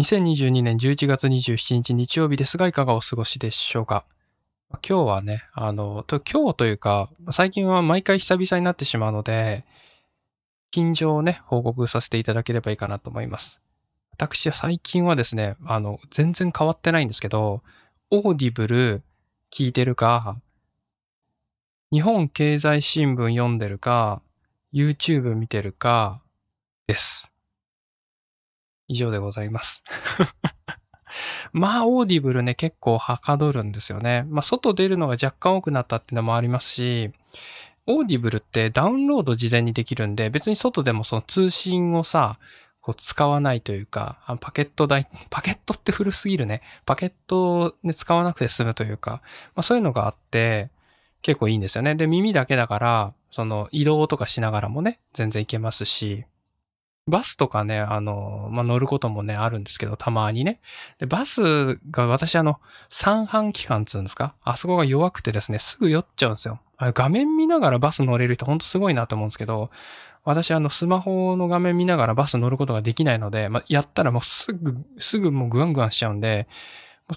2022年11月27日日曜日ですが、いかがお過ごしでしょうか？今日はね、あの、と今日というか、最近は毎回久々になってしまうので、近況をね、報告させていただければいいかなと思います。私は最近はですね、あの、全然変わってないんですけど、オーディブル聞いてるか、日本経済新聞読んでるか、YouTube 見てるか、です。以上でございます。まあ、オーディブルね、結構はかどるんですよね。まあ、外出るのが若干多くなったっていうのもありますし、オーディブルってダウンロード事前にできるんで、別に外でもその通信をさ、こう使わないというか、パケット代、パケットって古すぎるね。パケットを、ね、使わなくて済むというか、まあそういうのがあって、結構いいんですよね。で、耳だけだから、その移動とかしながらもね、全然いけますし、バスとかね、あの、まあ、乗ることもね、あるんですけど、たまにね。で、バスが私あの、三半規管つうんですか？あそこが弱くてですね、すぐ酔っちゃうんですよ。画面見ながらバス乗れる人ほんとすごいなと思うんですけど、私あの、スマホの画面見ながらバス乗ることができないので、まあ、やったらもうすぐ、すぐもうグワングワンしちゃうんで、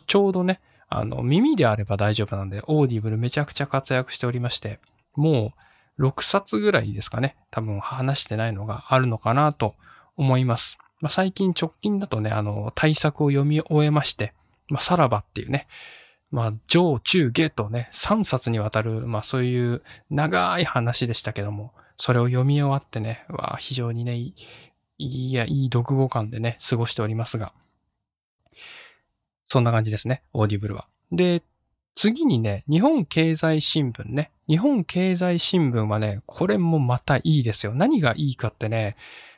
ちょうどね、あの、耳であれば大丈夫なんで、オーディブルめちゃくちゃ活躍しておりまして、もう6冊ぐらいですかね。多分話してないのがあるのかなと思います。まあ、最近直近だとね、あの、大作を読み終えまして、まあ、さらばっていうね、まあ、上、中、下とね、3冊にわたる、まあそういう長い話でしたけども、それを読み終わってね、わ非常にね、いい、いや、いい読後感でね、過ごしておりますが、そんな感じですね、オーディブルは。で、次にね、日本経済新聞ね。日本経済新聞はね、これもまたいいですよ。何がいいかってね、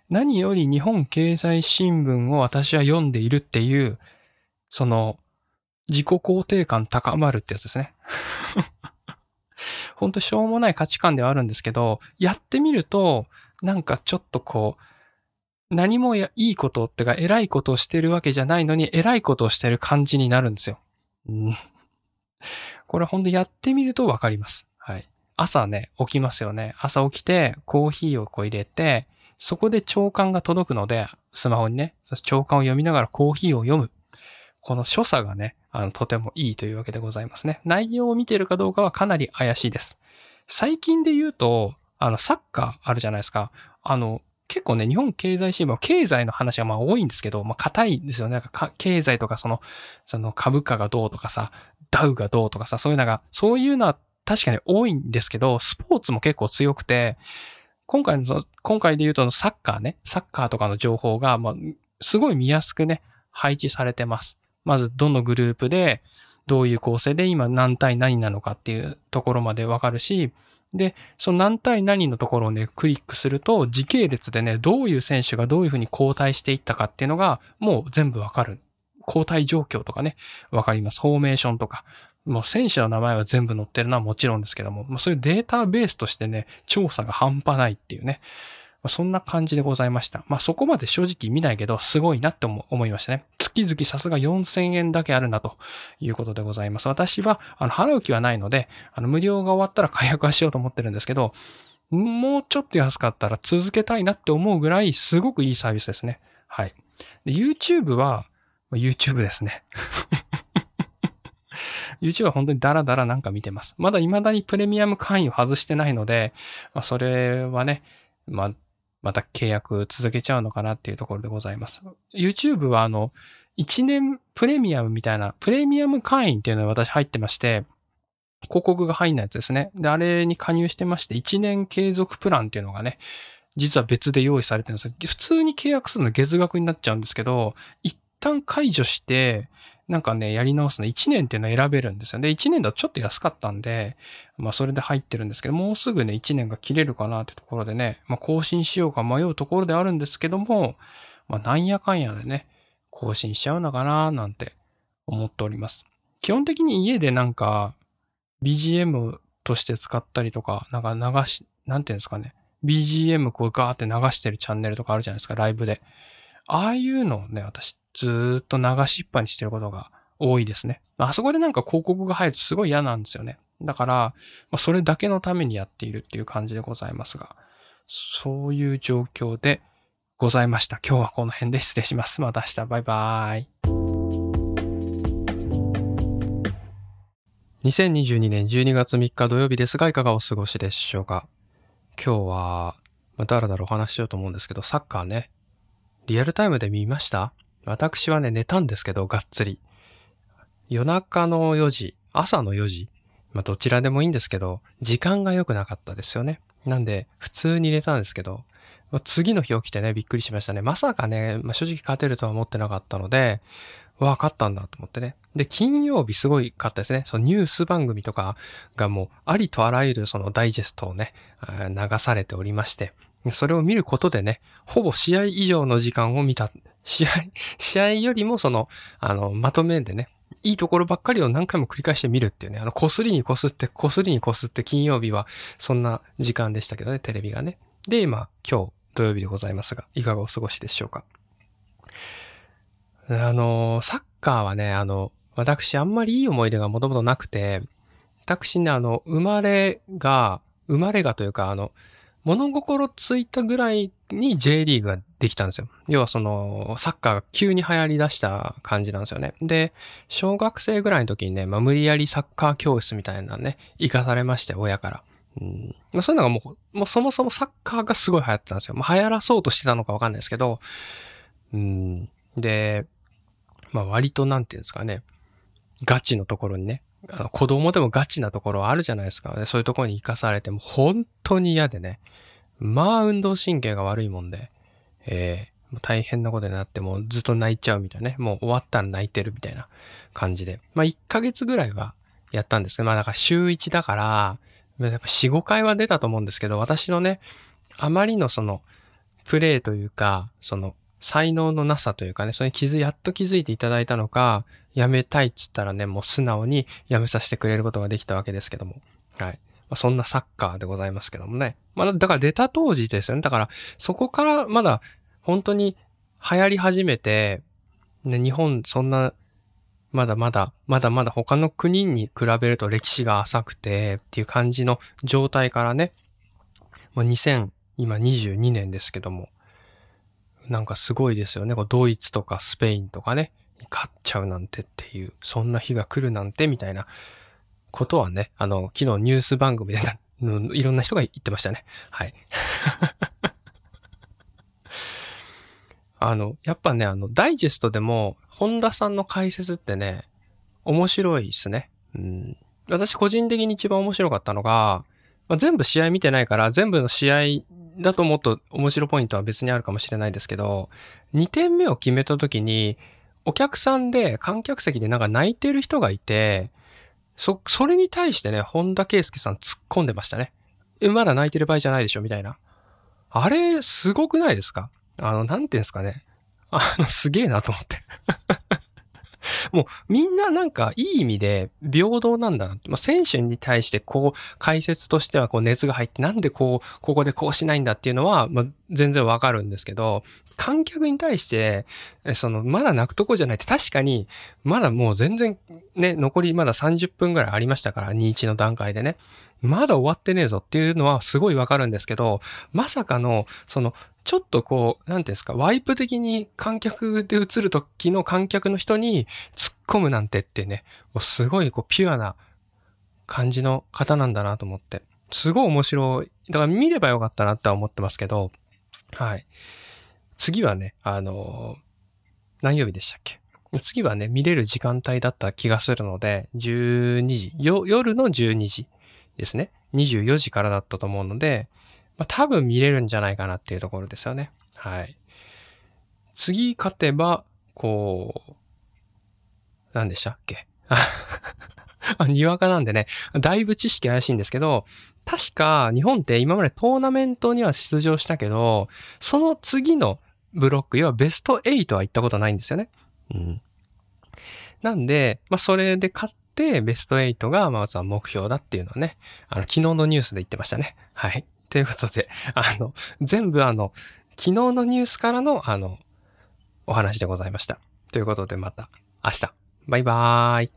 何より日本経済新聞を私は読んでいるっていう、その、自己肯定感高まるってやつですね。ほんとしょうもない価値観ではあるんですけど、やってみると、なんかちょっとこう、何もいいことってか偉いことをしてるわけじゃないのに偉いことをしてる感じになるんですよ。これほんとやってみるとわかります。はい。朝ね、起きますよね。朝起きてコーヒーをこう入れて、そこで長官が届くので、スマホにね、長官を読みながらコーヒーを読む。この所作がね、あの、とてもいいというわけでございますね。内容を見てるかどうかはかなり怪しいです。最近で言うと、あの、サッカーあるじゃないですか。あの、結構ね、日本経済新聞は経済の話がまあ多いんですけど、まあ硬いんですよね。なんか経済とかその、その株価がどうとかさ、ダウがどうとかさ、そういうのが、そういうのは確かに多いんですけど、スポーツも結構強くて、今回の、今回で言うとサッカーね、サッカーとかの情報が、まあ、すごい見やすくね、配置されてます。まず、どのグループで、どういう構成で今何対何なのかっていうところまでわかるし、で、その何対何のところをね、クリックすると、時系列でね、どういう選手がどういうふうに交代していったかっていうのが、もう全部わかる。交代状況とかね、わかります。フォーメーションとか。もう選手の名前は全部載ってるのはもちろんですけども、まあ、そういうデータベースとしてね、調査が半端ないっていうね、まあ、そんな感じでございました。まあそこまで正直見ないけど、すごいなって思いましたね。月々さすが4000円だけあるなということでございます。私は、あの、払う気はないので、あの、無料が終わったら解約はしようと思ってるんですけど、もうちょっと安かったら続けたいなって思うぐらい、すごくいいサービスですね。はい。で YouTube は、YouTube ですね。YouTube は本当にダラダラなんか見てます。まだ未だにプレミアム会員を外してないので、まあ、それはね、まあ、また契約続けちゃうのかなっていうところでございます。YouTube はあの、1年プレミアムみたいな、プレミアム会員っていうのが私入ってまして、広告が入んないやつですね。で、あれに加入してまして、1年継続プランっていうのがね、実は別で用意されてるんです普通に契約するの月額になっちゃうんですけど、一旦解除して、なんかね、やり直すの1年っていうのを選べるんですよ。で、1年だとちょっと安かったんで、まあそれで入ってるんですけど、もうすぐね、1年が切れるかなってところでね、まあ更新しようか迷うところであるんですけども、まあなんやかんやでね、更新しちゃうのかななんて思っております。基本的に家でなんか BGM として使ったりとか、なんか流し、なんていうんですかね、BGM こうガーって流してるチャンネルとかあるじゃないですか、ライブで。ああいうのをね、私ずっと流しっぱにしてることが多いですね。あそこでなんか広告が入るとすごい嫌なんですよね。だから、まあ、それだけのためにやっているっていう感じでございますが、そういう状況でございました。今日はこの辺で失礼します。また明日。バイバーイ。2022年12月3日土曜日ですが、いかがお過ごしでしょうか今日は、まあ、だらだらお話ししようと思うんですけど、サッカーね、リアルタイムで見ました？私はね、寝たんですけど、がっつり。夜中の4時、朝の4時、まあどちらでもいいんですけど、時間が良くなかったですよね。なんで、普通に寝たんですけど、次の日起きてね、びっくりしましたね。まさかね、まあ、正直勝てるとは思ってなかったので、わ、勝ったんだと思ってね。で、金曜日すごい勝ったですね。そのニュース番組とかがもうありとあらゆるそのダイジェストをね、流されておりまして、それを見ることでね、ほぼ試合以上の時間を見た。試合、試合よりもその、あの、まとめでね、いいところばっかりを何回も繰り返して見るっていうね、あの、こすりにこすって、こすりにこすって金曜日はそんな時間でしたけどね、テレビがね。で、今、今日土曜日でございますが、いかがお過ごしでしょうか。あの、サッカーはね、あの、私あんまりいい思い出がもともとなくて、私ね、あの、生まれが、生まれがというか、あの、物心ついたぐらいに J リーグができたんですよ。要はその、サッカーが急に流行り出した感じなんですよね。で、小学生ぐらいの時にね、まあ、無理やりサッカー教室みたいなね、行かされまして、親から。うんまあ、そういうのがもう、もうそもそもサッカーがすごい流行ってたんですよ。まあ、流行らそうとしてたのかわかんないですけど、うん、で、まあ割となんていうんですかね、ガチのところにね、あの子供でもガチなところあるじゃないですか。そういうところに行かされても本当に嫌でね。まあ運動神経が悪いもんで、えー、大変なことになってもずっと泣いちゃうみたいなね。もう終わったら泣いてるみたいな感じで。まあ1ヶ月ぐらいはやったんですけど、まあだから週1だから、やっぱ4、5回は出たと思うんですけど、私のね、あまりのその、プレイというか、その、才能のなさというかね、それに気づ、やっと気づいていただいたのか、やめたいっつったらね、もう素直にやめさせてくれることができたわけですけども。はい。まあ、そんなサッカーでございますけどもね。まあ、だから出た当時ですよね。だから、そこからまだ本当に流行り始めて、ね、日本そんな、まだまだ、まだまだ他の国に比べると歴史が浅くてっていう感じの状態からね、まあ、2000、今22年ですけども、なんかすごいですよね。こうドイツとかスペインとかね、勝っちゃうなんてっていう、そんな日が来るなんてみたいなことはね、あの、昨日ニュース番組でいろんな人が言ってましたね。はい。あの、やっぱね、あの、ダイジェストでも、本田さんの解説ってね、面白いですね。うん。私個人的に一番面白かったのが、まあ、全部試合見てないから、全部の試合だともっと面白ポイントは別にあるかもしれないですけど、2点目を決めた時に、お客さんで観客席でなんか泣いてる人がいて、そ、それに対してね、本田圭佑さん突っ込んでましたね。え、まだ泣いてる場合じゃないでしょみたいな。あれ、すごくないですか？あの、なんていうんですかね。あの、すげえなと思ってもうみんななんかいい意味で平等なんだな。まあ、選手に対してこう解説としてはこう熱が入ってなんでこう、ここでこうしないんだっていうのは、まあ、全然わかるんですけど、観客に対して、その、まだ泣くとこじゃないって確かに、まだもう全然ね、残りまだ30分ぐらいありましたから、2-1の段階でね。まだ終わってねえぞっていうのはすごいわかるんですけど、まさかの、その、ちょっとこう、なんていうんですか、ワイプ的に観客で映る時の観客の人に突っ込むなんてってね、すごいこうピュアな感じの方なんだなと思って。すごい面白い。だから見ればよかったなって思ってますけど、はい。次はね、あのー、何曜日でしたっけ？次はね、見れる時間帯だった気がするので、12時、夜の12時ですね。24時からだったと思うので、まあ、多分見れるんじゃないかなっていうところですよね。はい。次勝てば、こう、何でしたっけ？あ、にわかなんでね、だいぶ知識怪しいんですけど、確か日本って今までトーナメントには出場したけど、その次のブロック、要はベスト8は行ったことないんですよね。うん。なんで、まあそれで勝って、ベスト8がまずは目標だっていうのはね、あの、昨日のニュースで言ってましたね。はい。ということで、あの、全部あの、昨日のニュースからの、あの、お話でございました。ということでまた明日。バイバーイ。